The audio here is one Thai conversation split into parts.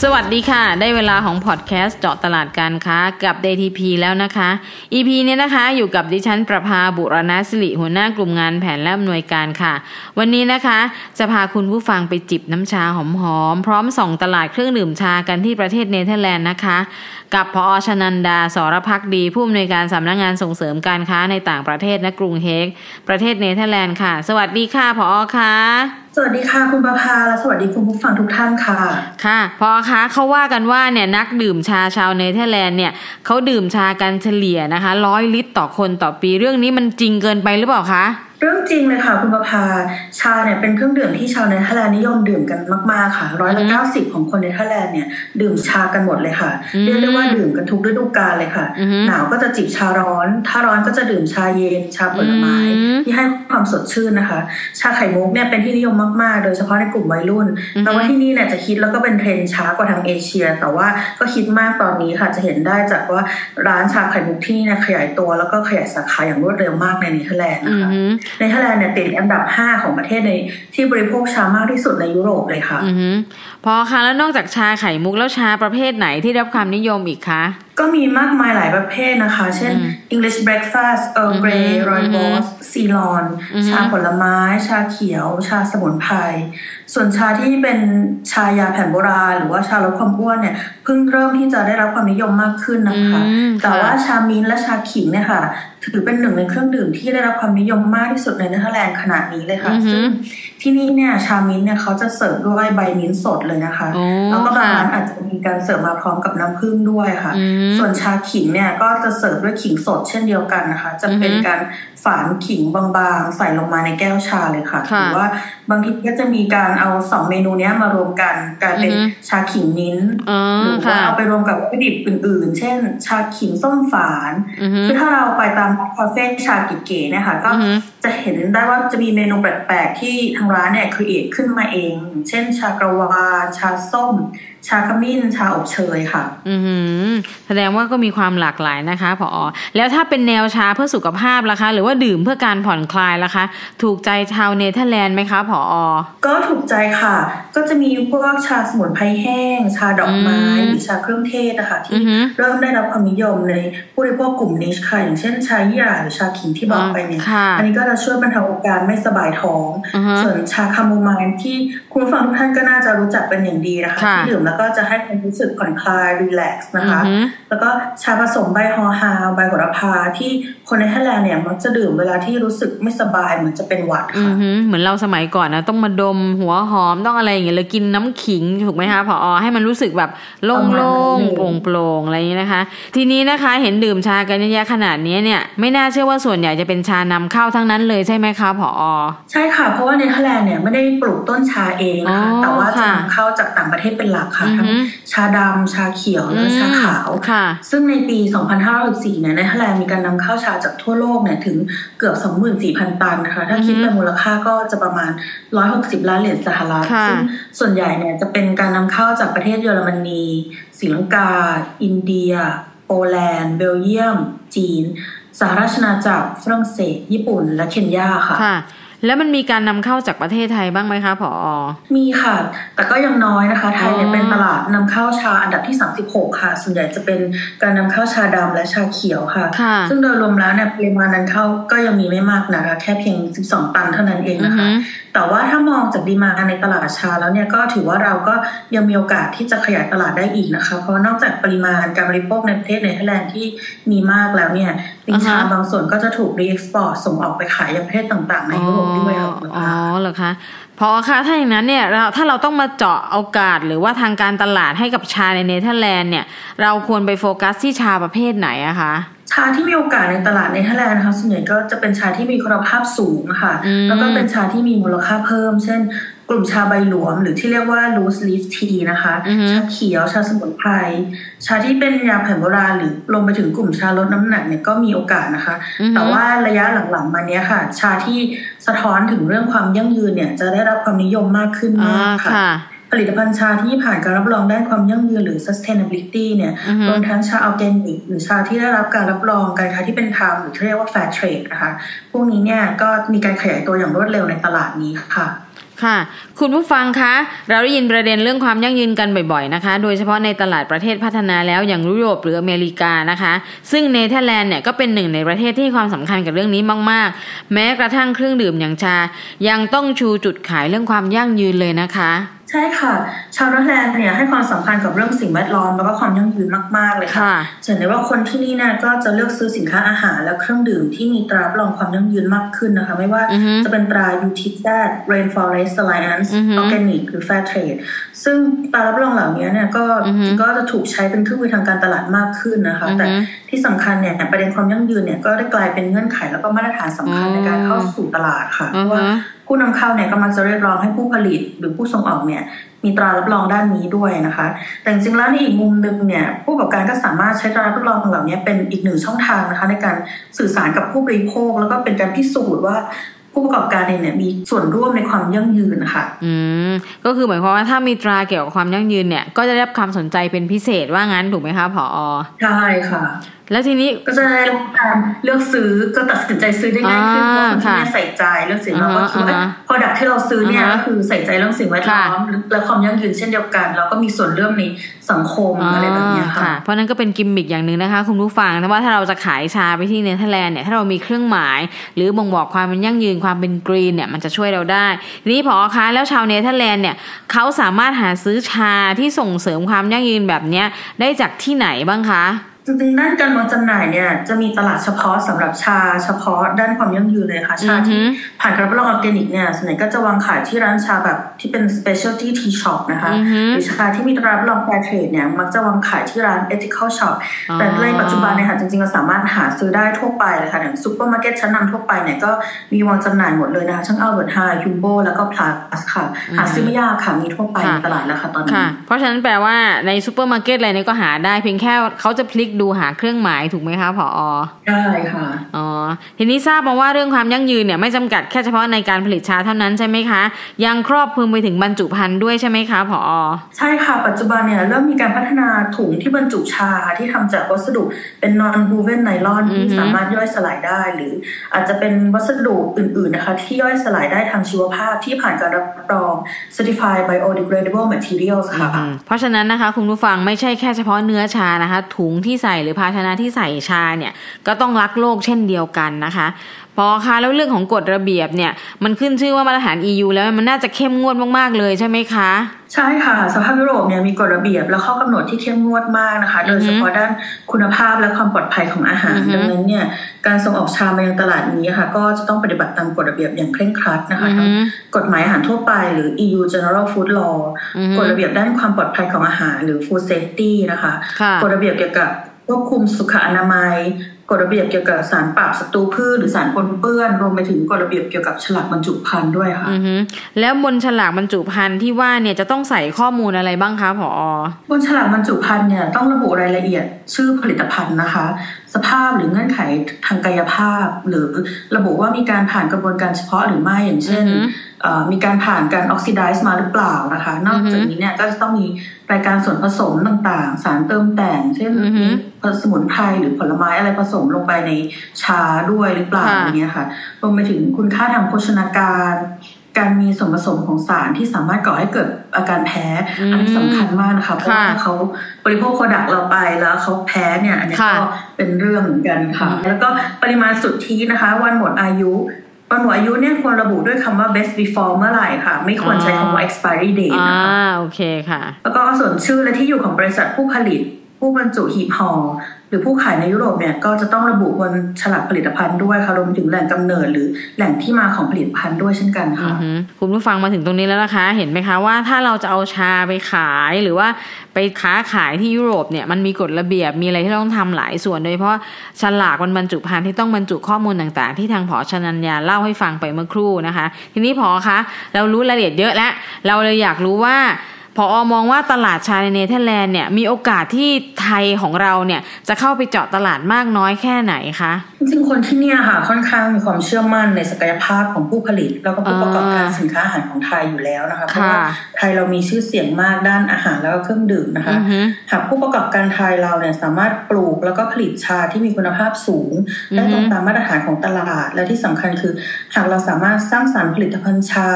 สวัสดีค่ะ ได้เวลาของพอดแคสต์เจาะตลาดการค้ากับ DITP แล้วนะคะ EP นี้นะคะอยู่กับดิฉันประภาบุรณสิริหัวหน้ากลุ่มงานแผนและอำนวยการค่ะ วันนี้นะคะ จะพาคุณผู้ฟังไปจิบน้ำชาหอมๆ พร้อมส่องตลาดเครื่องดื่มชากันที่ประเทศเนเธอร์แลนด์นะคะ กับผอ.ชนันดาสรพักดี ผู้อำนวยการสำนักงานส่งเสริมการค้าในต่างประเทศณกรุงเฮกประเทศเนเธอร์แลนด์ค่ะ สวัสดีค่ะ ผอ.ค่ะสวัสดีค่ะคุณประภาและสวัสดีคุณผู้ฟังทุกท่านค่ะ ค่ะ ผอ.คะเขาว่ากันว่าเนี่ยนักดื่มชาชาวเนเธอร์แลนด์เนี่ยเขาดื่มชากันเฉลี่ยนะคะร้อยลิตรต่อคนต่อปีเรื่องนี้มันจริงเกินไปหรือเปล่าคะ เรื่องจริงเลยค่ะคุณประภาชาเนี่ยเป็นเครื่องดื่มที่ชาวเนเธอร์แลนด์นิยมดื่มกันมากๆค่ะร้อยละเก้าสิบของคนเนเธอร์แลนด์เนี่ยดื่มชากันหมดเลยค่ะ เรียกได้ว่าดื่มกันทุกฤดูกาลเลยค่ะ หนาวก็จะจิบชาร้อน ถ้าร้อนก็จะดื่มชาเย็นชาผลไม้ที่ให้ความสดชื่นนะคะ ชาไข่มุกเนี่ยเป็นที่นิยมมากๆ โดยเฉพาะในกลุ่มวัยรุ่นแต่ว่าที่นี่เนี่ยจะฮิตแล้วก็เป็นเทรนด์ช้ากว่าทางเอเชีย แต่ว่าก็ฮิตมากตอนนี้ค่ะจะเห็นได้จากว่าร้านชาไข่มุกที่นี่เนี่ยขยายตัวแล้วก็ขยายสาขาอย่างรวดเร็วมากในเนเธอร์แลนด์นะคะเนเธอร์แลนด์เนี่ยติดอันดับ 5 ของประเทศในที่บริโภคชามากที่สุดในยุโรปเลยค่ะ อือผอ.คะแล้วนอกจากชาไข่มุกแล้วชาประเภทไหนที่รับความนิยมอีกคะก็มีมากมายหลายประเภทนะคะ เช่น English breakfast Earl Grey Rooibos Ceylon ชาผลไม้ ชาเขียว ชาสมุนไพร ส่วนชาที่เป็นชายาแผนโบราณหรือว่าชาลดความอ้วนเนี่ยเพิ่งเริ่มที่จะได้รับความนิยมมากขึ้นนะคะ แต่ว่าชามินต์และชาขิงเนี่ยค่ะ ถือเป็นหนึ่งในเครื่องดื่มที่ได้รับความนิยมมากที่สุดในเนเธอร์แลนด์ขณะนี้เลยค่ะซึ่งที่นี่เนี่ยชามินต์เนี่ยเขาจะเสิร์ฟด้วยใบมินต์สดเลยนะคะ แล้วก็บางร้านอาจจะมีการเสิร์ฟมาพร้อมกับน้ำผึ้งด้วยค่ะ ส่วนชาขิงเนี่ยก็จะเสิร์ฟด้วยขิงสดเช่นเดียวกันนะคะ จะเป็นการฝานขิงบางๆ ใส่ลงมาในแก้วชาเลยค่ะหรือว่าบางทีก็จะมีการเอาสองเมนูนี้มารวมกันกลายเป็นชาขิงมิ้นหรือว่าเอาไปรวมกับวัตถุดิบอื่น ๆ เช่น ชาขิงส้มฝาน คือถ้าเราไปตามคาเฟ่ชาเก๋ๆเนี่ยค่ะก็ จะเห็นได้ว่าจะมีเมนูแปลกๆ ที่ทางร้านเนี่ยครีเอทขึ้นมาเอง เช่น ชากระวา ชาส้ม ชาขมิ้น ชาอบเชยค่ะ อืมแสดงว่าก็มีความหลากหลายนะคะพออแล้วถ้าเป็นแนวชาเพื่อสุขภาพล่ะคะ หรือว่าดื่มเพื่อการผ่อนคลายล่ะคะ ถูกใจชาวเนเธอร์แลนด์ไหมคะพออก็ถูกใจค่ะ ก็จะมีพวกชาสมุนไพรแห้ง ชาดอกไม้หรือชาเครื่องเทศนะคะที่เริ่มได้รับความนิยมในผู้บริโภคกลุ่มนิชค่ะอย่างเช่นชาหย่าหรือชาขิงที่บอกไปเนี่ยอันนี้ก็จะช่วยบรรเทาอาการไม่สบายท้อง ส่วนชาคาโมไมล์ที่คุณฟังทุกท่านก็น่าจะรู้จักเป็นอย่างดีนะคะที่ดื่มแล้วก็จะให้ความรู้สึกผ่อนคลายรีแลกซ์นะคะ แล้วก็ชาผสมใบฮอฮาใบโหระพาที่ คนในไทยแลนด์เนี่ยมักจะดื่มเวลาที่รู้สึกไม่สบายเหมือนจะเป็นหวัดค่ะเหมือนเราสมัยก่อนนะต้องมาดมหัวหอมต้องอะไรอย่างเงี้ยเลยกินน้ำขิงถูกไหมคะพออให้มันรู้สึกแบบโล่งๆโปร่งๆอะไรอย่างนี้นะคะ ทีนี้นะคะเห็นดื่มชากันเยอะๆขนาดนี้เนี่ยไม่น่าเชื่อว่าส่วนใหญ่จะเป็นชานำเข้าทั้งนั้นเลยใช่ไหมคะพออใช่ค่ะ เพราะว่าในไทยแลนด์เนี่ยไม่ได้ปลูกต้นชาเองนะคะแต่ว่าจะนำเข้าจากต่างประเทศเป็นหลักค่ะทั้งชาดำชาเขียวและชาขาวซึ่งในปี 2564เนี่ยในไทยแลนด์มีการนำเข้าชาจากทั่วโลกเนี่ยถึงเกือบ 24,000 ตันนะคะ ถ้าคิดเป็นมูลค่าก็จะประมาณ 160 ล้านเหรียญสหรัฐซึ่งส่วนใหญ่เนี่ยจะเป็นการนำเข้าจากประเทศเยอรมนีศรีลังกา อินเดีย โปแลนด์ เบลเยียม จีน สหราชอาณาจักรฝรั่งเศส ญี่ปุ่น และเคนยาค่ะ แล้วมันมีการนำเข้าจากประเทศไทยบ้างไหมคะผอ มีค่ะ แต่ก็ยังน้อยนะคะ ไทยเนี่ยเป็นตลาดนำเข้าชาอันดับที่ 36 ค่ะ ส่วนใหญ่จะเป็นการนำเข้าชาดำและชาเขียวค่ะ ซึ่งโดยรวมแล้วเนี่ยปริมาณนั้นเข้าก็ยังมีไม่มากนะคะ แค่เพียง 12 ตันเท่านั้นเองนะคะ แต่ว่าถ้ามองจากดีมาในตลาดชาแล้วเนี่ยก็ถือว่าเราก็ยังมีโอกาสที่จะขยายตลาดได้อีกนะคะ เพราะนอกจากปริมาณการบริโภคในประเทศในไทยแลนด์ที่มีมากแล้วเนี่ยใบชาบางส่วนก็จะถูก re-export ส่งออกไปขายยังประเทศต่างๆ ในยุโรปด้วยอ๋อเหรอคะผอ.คะถ้าอย่างนั้นเนี่ยเราถ้าเราต้องมาเจาะโอกาสหรือว่าทางการตลาดให้กับชาในเนเธอร์แลนด์เนี่ย เราควรไปโฟกัสที่ชาประเภทไหนอะคะชาที่มีโอกาสในตลาดเนเธอร์แลนด์นะคะส่วนใหญ่ก็จะเป็นชาที่มีคุณภาพสูงค่ะ แล้วก็เป็นชาที่มีมูลค่าเพิ่ม เช่นกลุ่มชาใบหลวมหรือที่เรียกว่า loose leaf tea นะคะอือฮึชาเขียว ชาสมุนไพร ชาที่เป็นยาแผนโบราณหรือลงไปถึงกลุ่มชาลดน้ำหนักเนี่ยก็มีโอกาสนะคะอือฮึแต่ว่าระยะหลังๆมาเนี้ยค่ะ ชาที่สะท้อนถึงเรื่องความยั่งยืนเนี่ยจะได้รับความนิยมมากขึ้นอ่ามากค่ะค่ะ ผลิตภัณฑ์ชาที่ผ่านการรับรองด้านความยั่งยืนหรือ sustainability เนี่ยอือฮึรวมทั้งชาออร์แกนิกหรือชาที่ได้รับการรับรองการค้าที่เป็นธรรมหรือที่เรียกว่า fair trade นะคะพวกนี้เนี่ยก็มีการขยายตัวอย่างรวดเร็วในตลาดนี้ค่ะค่ะ คุณผู้ฟังคะ เราได้ยินประเด็นเรื่องความยั่งยืนกันบ่อยๆนะคะ โดยเฉพาะในตลาดประเทศพัฒนาแล้วอย่างยุโรปหรืออเมริกานะคะ ซึ่งเนเธอร์แลนด์เนี่ยก็เป็นหนึ่งในประเทศที่ให้ความสำคัญกับเรื่องนี้มากๆ แม้กระทั่งเครื่องดื่มอย่างชา ยังต้องชูจุดขายเรื่องความยั่งยืนเลยนะคะ ใช่ค่ะ ชาวเนเธอร์แลนด์เนี่ยให้ความสำคัญกับเรื่องสิ่งแวดล้อมแล้วก็ความยั่งยืนมาก ๆ เลยค่ะค่ะจะเห็นได้ว่าคนที่นี่เนี่ยก็จะเลือกซื้อสินค้าอาหารและเครื่องดื่มที่มีตรารับรองความยั่งยืนมากขึ้นนะคะ ไม่ว่าอือฮึจะเป็นตรา UTZ Rainforest Alliance อือฮึ Organic หรือ Fair Trade ซึ่งตรารับรองเหล่านี้เนี่ยก็อือฮึก็จะถูกใช้เป็นเครื่องมือทางการตลาดมากขึ้นนะคะอือฮึแต่ที่สำคัญเนี่ยประเด็นความยั่งยืนเนี่ยก็ได้กลายเป็นเงื่อนไขแล้วก็มาตรฐานสำคัญอ๋อในการเข้าสู่ตลาดค่ะเพอือราะฮะว่า ผู้นำเข้าเนี่ยก็มักจะเรียกร้องให้ผู้ผลิตหรือผู้ส่งออกเนี่ยมีตรารับรองด้านนี้ด้วยนะคะ แต่จริงๆแล้วในอีกมุมหนึ่งเนี่ยผู้ประกอบการก็สามารถใช้ตรารับรองเหล่านี้เป็นอีกหนึ่งช่องทางนะคะในการสื่อสารกับผู้บริโภค แล้วก็เป็นการพิสูจน์ว่าผู้ประกอบการเองเนี่ยมีส่วนร่วมในความยั่งยืนนะคะอืมก็คือหมายความว่าถ้ามีตราเกี่ยวกับความยั่งยืนเนี่ยก็จะได้รับความสนใจเป็นพิเศษว่างั้นถูกไหมคะผอใช่ค่ะ แล้วทีนี้ก็จะได้รับการเลือกซื้อก็ตัดสินใจซื้อได้ง่ายขึ้นเพอ่าราะคนที่เนี่ยค่ะใส่ใจเรื่องสิ่งแวดล้อมอ่าฮะคิดว่าอ่าฮะ product ที่เราซื้อเนี่ยอ่าฮะก็คือใส่ใจเรื่องสิ่งแวดล้อมและความยั่งยืนเช่นเดียวกันแล้วก็มีส่วนร่วมในสังคมอะไรแบบเนี้ยค่ะ เพราะนั้นก็เป็นกิมมิกอย่างหนึ่งนะคะคุณผู้ฟังแต่ว่าถ้าเราจะขายชาไปที่เนเธอร์แลนด์เนี่ยถ้าเรามีเครื่องหมาย หรือบ่งบอกความเป็นยั่งยืนความเป็น green เนี่ยมันจะช่วยเราได้ทีนี้ผอ.คะแล้วชาวเนเธอร์แลนด์เนี่ยเขาสามารถหาซื้อชาที่ส่งเสริมความยั่งยืนแบบเนี้ยได้จากที่ไหนบ้างคะ จริงๆด้านการวางจำหน่ายเนี่ยจะมีตลาดเฉพาะสำหรับชาเฉพาะด้านความยั่งยืนเลยค่ะ ชาที่อือฮึผ่านการรับรองออร์แกนิกเนี่ยส่วนใหญ่ก็จะวางขายที่ร้านชาแบบที่เป็น specialty tea shop นะคะอือฮึหรือชาที่มีตรารับรอง fair trade เนี่ยมักจะวางขายที่ร้าน ethical shop อ๋อแต่ในปัจจุบันเนี่ยค่ะจริงๆเราสามารถหาซื้อได้ทั่วไปเลยค่ะอย่างซูเปอร์มาร์เก็ตชั้นนำทั่วไปเนี่ยก็มีวางจำหน่ายหมดเลยนะคะทั้ง Albert Heijn Jumbo แล้วก็ Plus ค่ะหาซื้อไม่ยากค่ะมีทั่วไปในตลาดแล้วค่ะตอนนี้ค่ะเพราะฉะนั้นแปลว่าในซูเปอร์มาร์เก็ตอะไรเนี่ยก็หาได้เพียงแค่เขาจะพลิกดูหาเครื่องหมายถูกไหมคะผอได้ค่ะอ๋อทีนี้ทราบมาว่าเรื่องความยั่งยืนเนี่ยไม่จำกัดแค่เฉพาะในการผลิตชาเท่านั้นใช่ไหมคะ ยังครอบคลุมไปถึงบรรจุภัณฑ์ด้วยใช่ไหมคะผอใช่ค่ะ ปัจจุบันเนี่ยเริ่มมีการพัฒนาถุงที่บรรจุชาที่ทำจากวัสดุเป็น non woven nylon ที่อือฮึสามารถย่อยสลายได้ หรืออาจจะเป็นวัสดุอื่น ๆนะคะ ที่ย่อยสลายได้ทางชีวภาพที่ผ่านการรับรอง certified biodegradable materials ค่ะอืมเพราะฉะนั้นนะคะคุณผู้ฟังไม่ใช่แค่เฉพาะเนื้อชานะคะ ถุงที่ใส่หรือภาชนะที่ใส่ชาเนี่ยก็ต้องรักโลกเช่นเดียวกันนะคะพอคะแล้วเรื่องของกฎระเบียบเนี่ยมันขึ้นชื่อว่ามาตรฐาน EU แล้วมันน่าจะเข้มงวดมากๆเลยใช่ไหมคะ ใช่ค่ะสภาพยุโรปเนี่ยมีกฎระเบียบและข้อกำหนดที่เข้มงวดมากนะคะ โดยเฉพาะด้านคุณภาพและความปลอดภัยของอาหารอือฮึดังนั้นเนี่ยการส่งออกชามายังตลาดนี้ค่ะ ก็จะต้องปฏิบัติตามกฎระเบียบอย่างเคร่งครัดนะคะอือฮึทั้งกฎหมายอาหารทั่วไปหรือ EU General Food Law อือฮึกฎระเบียบด้านความปลอดภัยของอาหารหรือ Food Safety นะคะค่ะกฎระเบียบเกี่ยวกับ ควบคุมสุขอนามัยกฎระเบียบเกี่ยวกับสารปราบศัตรูพืชหรือสารปนเปื้อนรวมไปถึงกฎระเบียบเกี่ยวกับฉลากบรรจุภัณฑ์ด้วยค่ะอือฮึแล้วบนฉลากบรรจุภัณฑ์ที่ว่าเนี่ยจะต้องใส่ข้อมูลอะไรบ้างคะผอบนฉลากบรรจุภัณฑ์เนี่ยต้องระบุรายละเอียดชื่อผลิตภัณฑ์นะคะ สภาพหรือเงื่อนไขทางกายภาพ หรือระบุว่ามีการผ่านกระบวนการเฉพาะหรือไม่อย่างเช่นอือฮึเอ่อมีการผ่านการออกซิไดซ์มาหรือเปล่านะคะ นอกจากนี้เนี่ยก็จะต้องมีรายการส่วนผสมต่างๆ สารเติมแต่ง เช่นอือฮึมีสมุนไพรหรือผลไม้อะไรผสมลงไปในชาด้วยหรือเปล่าค่ะอย่างเงี้ยค่ะรวมไปถึงคุณค่าทางโภชนาการ การมีส่วนผสมของสารที่สามารถก่อให้เกิดอาการแพ้อืมอันนี้สำคัญมากนะคะเพราะว่าค่ะเขาบริโภคโปรดักต์เราไปแล้วเขาแพ้เนี่ยอันนี้ค่ะก็เป็นเรื่องเหมือนกันค่ะอืมแล้วก็ปริมาณสุทธินะคะ วันหมดอายุวันหมดอายุเนี่ยควรระบุด้วยคำว่า best before เมื่อไหร่ค่ะ ไม่ควรใช้คำว่า expiry date อ่านะคะโอเคค่ะ แล้วก็ส่วนชื่อและที่อยู่ของบริษัทผู้ผลิต ผู้บรรจุหีบห่อหรือผู้ขายในยุโรปเนี่ยก็จะต้องระบุบนฉลากผลิตภัณฑ์ด้วยค่ะรวมถึงแหล่งกำเนิดหรือแหล่งที่มาของผลิตภัณฑ์ด้วยเช่นกันค่ะคุณผู้ฟังมาถึงตรงนี้แล้วนะคะ เห็นไหมคะว่าถ้าเราจะเอาชาไปขายหรือว่าไปค้าขายที่ยุโรปเนี่ยมันมีกฎระเบียบมีอะไรที่เราต้องทำหลายส่วน โดยเฉพาะฉลากบนบรรจุภัณฑ์ที่ต้องบรรจุข้อมูลต่างๆ ที่ทางผอชนัญญาเล่าให้ฟังไปเมื่อครู่นะคะ ทีนี้พอคะเรารู้รายละเอียดเยอะแล้วเราเลยอยากรู้ว่า พออมองว่าตลาดชาในเนเธอร์แลนด์เนี่ยมีโอกาสที่ไทยของเราเนี่ยจะเข้าไปเจาะตลาดมากน้อยแค่ไหนคะจริงๆคนที่เนี่ยค่ะค่อนข้างมีความเชื่อมั่นในศักยภาพของผู้ผลิต แล้วก็ผู้ประกอบการสินค้าอาหารของไทยอยู่แล้วนะคะเพราะว่าไทยเรามีชื่อเสียงมากด้านอาหารแล้วก็เครื่องดื่มนะคะหากผู้ประกอบการไทยเราเนี่ยสามารถปลูกแล้วก็ผลิตชาที่มีคุณภาพสูงได้ตรงตามมาตรฐานของตลาดและที่สำคัญคือ หากเราสามารถสร้างสรรค์ผลิตภัณฑ์ชา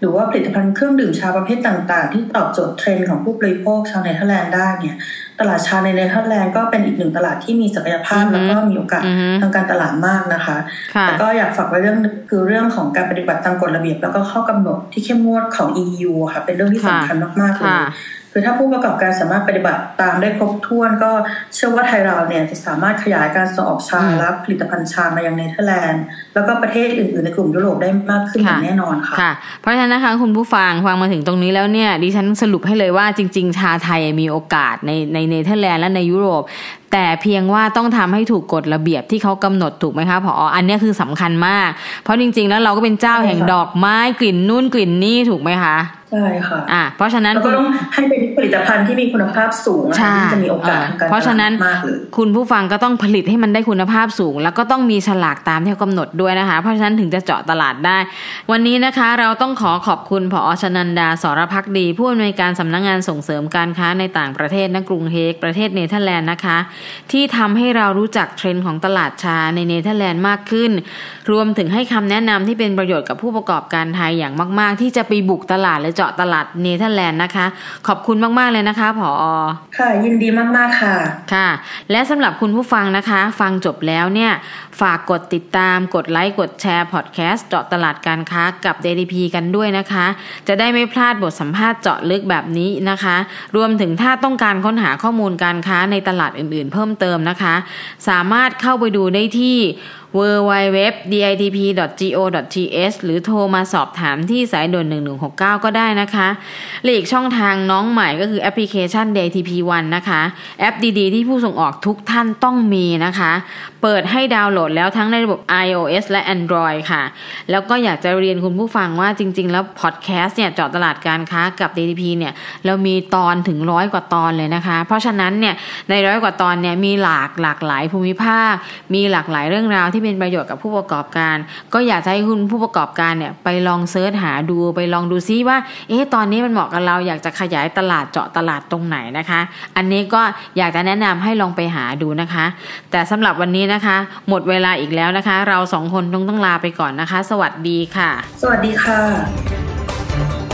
หรือว่าผลิตภัณฑ์เครื่องดื่มชาประเภทต่างๆ ที่ตอบโจทย์เทรนด์ของผู้บริโภคชาวเนเธอร์แลนด์ได้เนี่ยตลาดชาในเนเธอร์แลนด์ก็เป็นอีกหนึ่งตลาดที่มีศักยภาพแล้วก็มีโอกาสทางการตลาดมากนะคะแต่ก็อยากฝากไว้เรื่องคือเรื่องของการปฏิบัติตามกฎระเบียบ แล้วก็ข้อกำหนดที่เข้มงวดของ EU ค่ะเป็นเรื่องที่สำคัญมากๆเลย คือถ้าผู้ประกอบการสามารถปฏิบัติตามได้ครบถ้วน ก็เชื่อว่าไทยเราเนี่ยจะสามารถขยายการส่งออกชาและผลิตภัณฑ์ชามายังเนเธอร์แลนด์ แล้วก็ประเทศอื่น ๆ ในกลุ่มยุโรปได้มากขึ้นอย่างแน่นอนค่ะค่ะ เพราะฉะนั้นนะคะคุณผู้ฟังฟังมาถึงตรงนี้แล้วเนี่ยดิฉันสรุปให้เลยว่าจริง ๆ ชาไทยมีโอกาสในในเนเธอร์แลนด์และในยุโรปแต่เพียงว่าต้องทำให้ถูกกฎระเบียบที่เขากำหนดถูกไหมคะพออันนี้คือสำคัญมาก เพราะจริง ๆ แล้วเราก็เป็นเจ้าแห่งดอกไม้กลิ่นนู่นกลิ่นนี่ถูกไหมคะ ใช่ค่ะอ่าเพราะฉะนั้นก็ต้องให้เป็นผลิตภัณฑ์ที่มีคุณภาพสูงที่จะมีโอกาสเพราะฉะนั้นคุณผู้ฟังก็ต้องผลิตให้มันได้คุณภาพสูง แล้วก็ต้องมีฉลากตามที่เขากำหนดด้วยนะคะ เพราะฉะนั้นถึงจะเจาะตลาดได้ วันนี้นะคะเราต้องขอขอบคุณผอชนันดาสรพักดี ผู้อำนวยการสำนักงานส่งเสริมการค้าในต่างประเทศ ณ กรุงเฮกประเทศเนเธอร์แลนด์นะคะ ที่ทำให้เรารู้จักเทรนด์ของตลาดชาในเนเธอร์แลนด์มากขึ้น รวมถึงให้คำแนะนำที่เป็นประโยชน์กับผู้ประกอบการไทยอย่างมาก ๆ ที่จะไปบุกตลาดหรือเจาะตลาดเนเธอร์แลนด์นะคะ ขอบคุณมาก ๆ เลยนะคะผอค่ะ ยินดีมาก ๆ ค่ะ ค่ะ และสำหรับคุณผู้ฟังนะคะ ฟังจบแล้วเนี่ย ฝากกดติดตามกดไลค์ กดแชร์พอดแคสต์เจาะตลาดการค้ากับ DDP กันด้วยนะคะ จะได้ไม่พลาดบทสัมภาษณ์เจาะลึกแบบนี้นะคะ รวมถึงถ้าต้องการค้นหาข้อมูลการค้าในตลาดอื่น ๆ เพิ่มเติมนะคะ สามารถเข้าไปดูได้ที่ www.ditp.go.th หรือโทรมาสอบถามที่สายด่วน 1169 ก็ได้นะคะและอีกช่องทางน้องใหม่ก็คือแอปพลิเคชัน DTP One นะคะ แอปดีๆ ที่ผู้ส่งออกทุกท่านต้องมีนะคะ เปิดให้ดาวน์โหลดแล้วทั้งในระบบ iOS และ Android ค่ะ แล้วก็อยากจะเรียนคุณผู้ฟังว่าจริง ๆ แล้วพอดแคสต์เนี่ยเจาะตลาดการค้ากับ DTP เนี่ยเรามีตอนถึงร้อยกว่าตอนเลยนะคะ เพราะฉะนั้นเนี่ยในร้อยกว่าตอนเนี่ยมีหลากหลากหลายภูมิภาค มีหลากหลายเรื่องราวที่เป็นประโยชน์กับผู้ประกอบการ ก็อยากให้คุณผู้ประกอบการเนี่ยไปลองเซิร์ชหาดูไปลองดูซิว่า เอ๊ะตอนนี้มันเหมาะกับเราอยากจะขยายตลาดเจาะตลาดตรงไหนนะคะ อันนี้ก็อยากจะแนะนำให้ลองไปหาดูนะคะ แต่สำหรับวันนี้นะคะ หมดเวลาอีกแล้วนะคะ เราสองคนต้องต้องลาไปก่อนนะคะ สวัสดีค่ะ สวัสดีค่ะ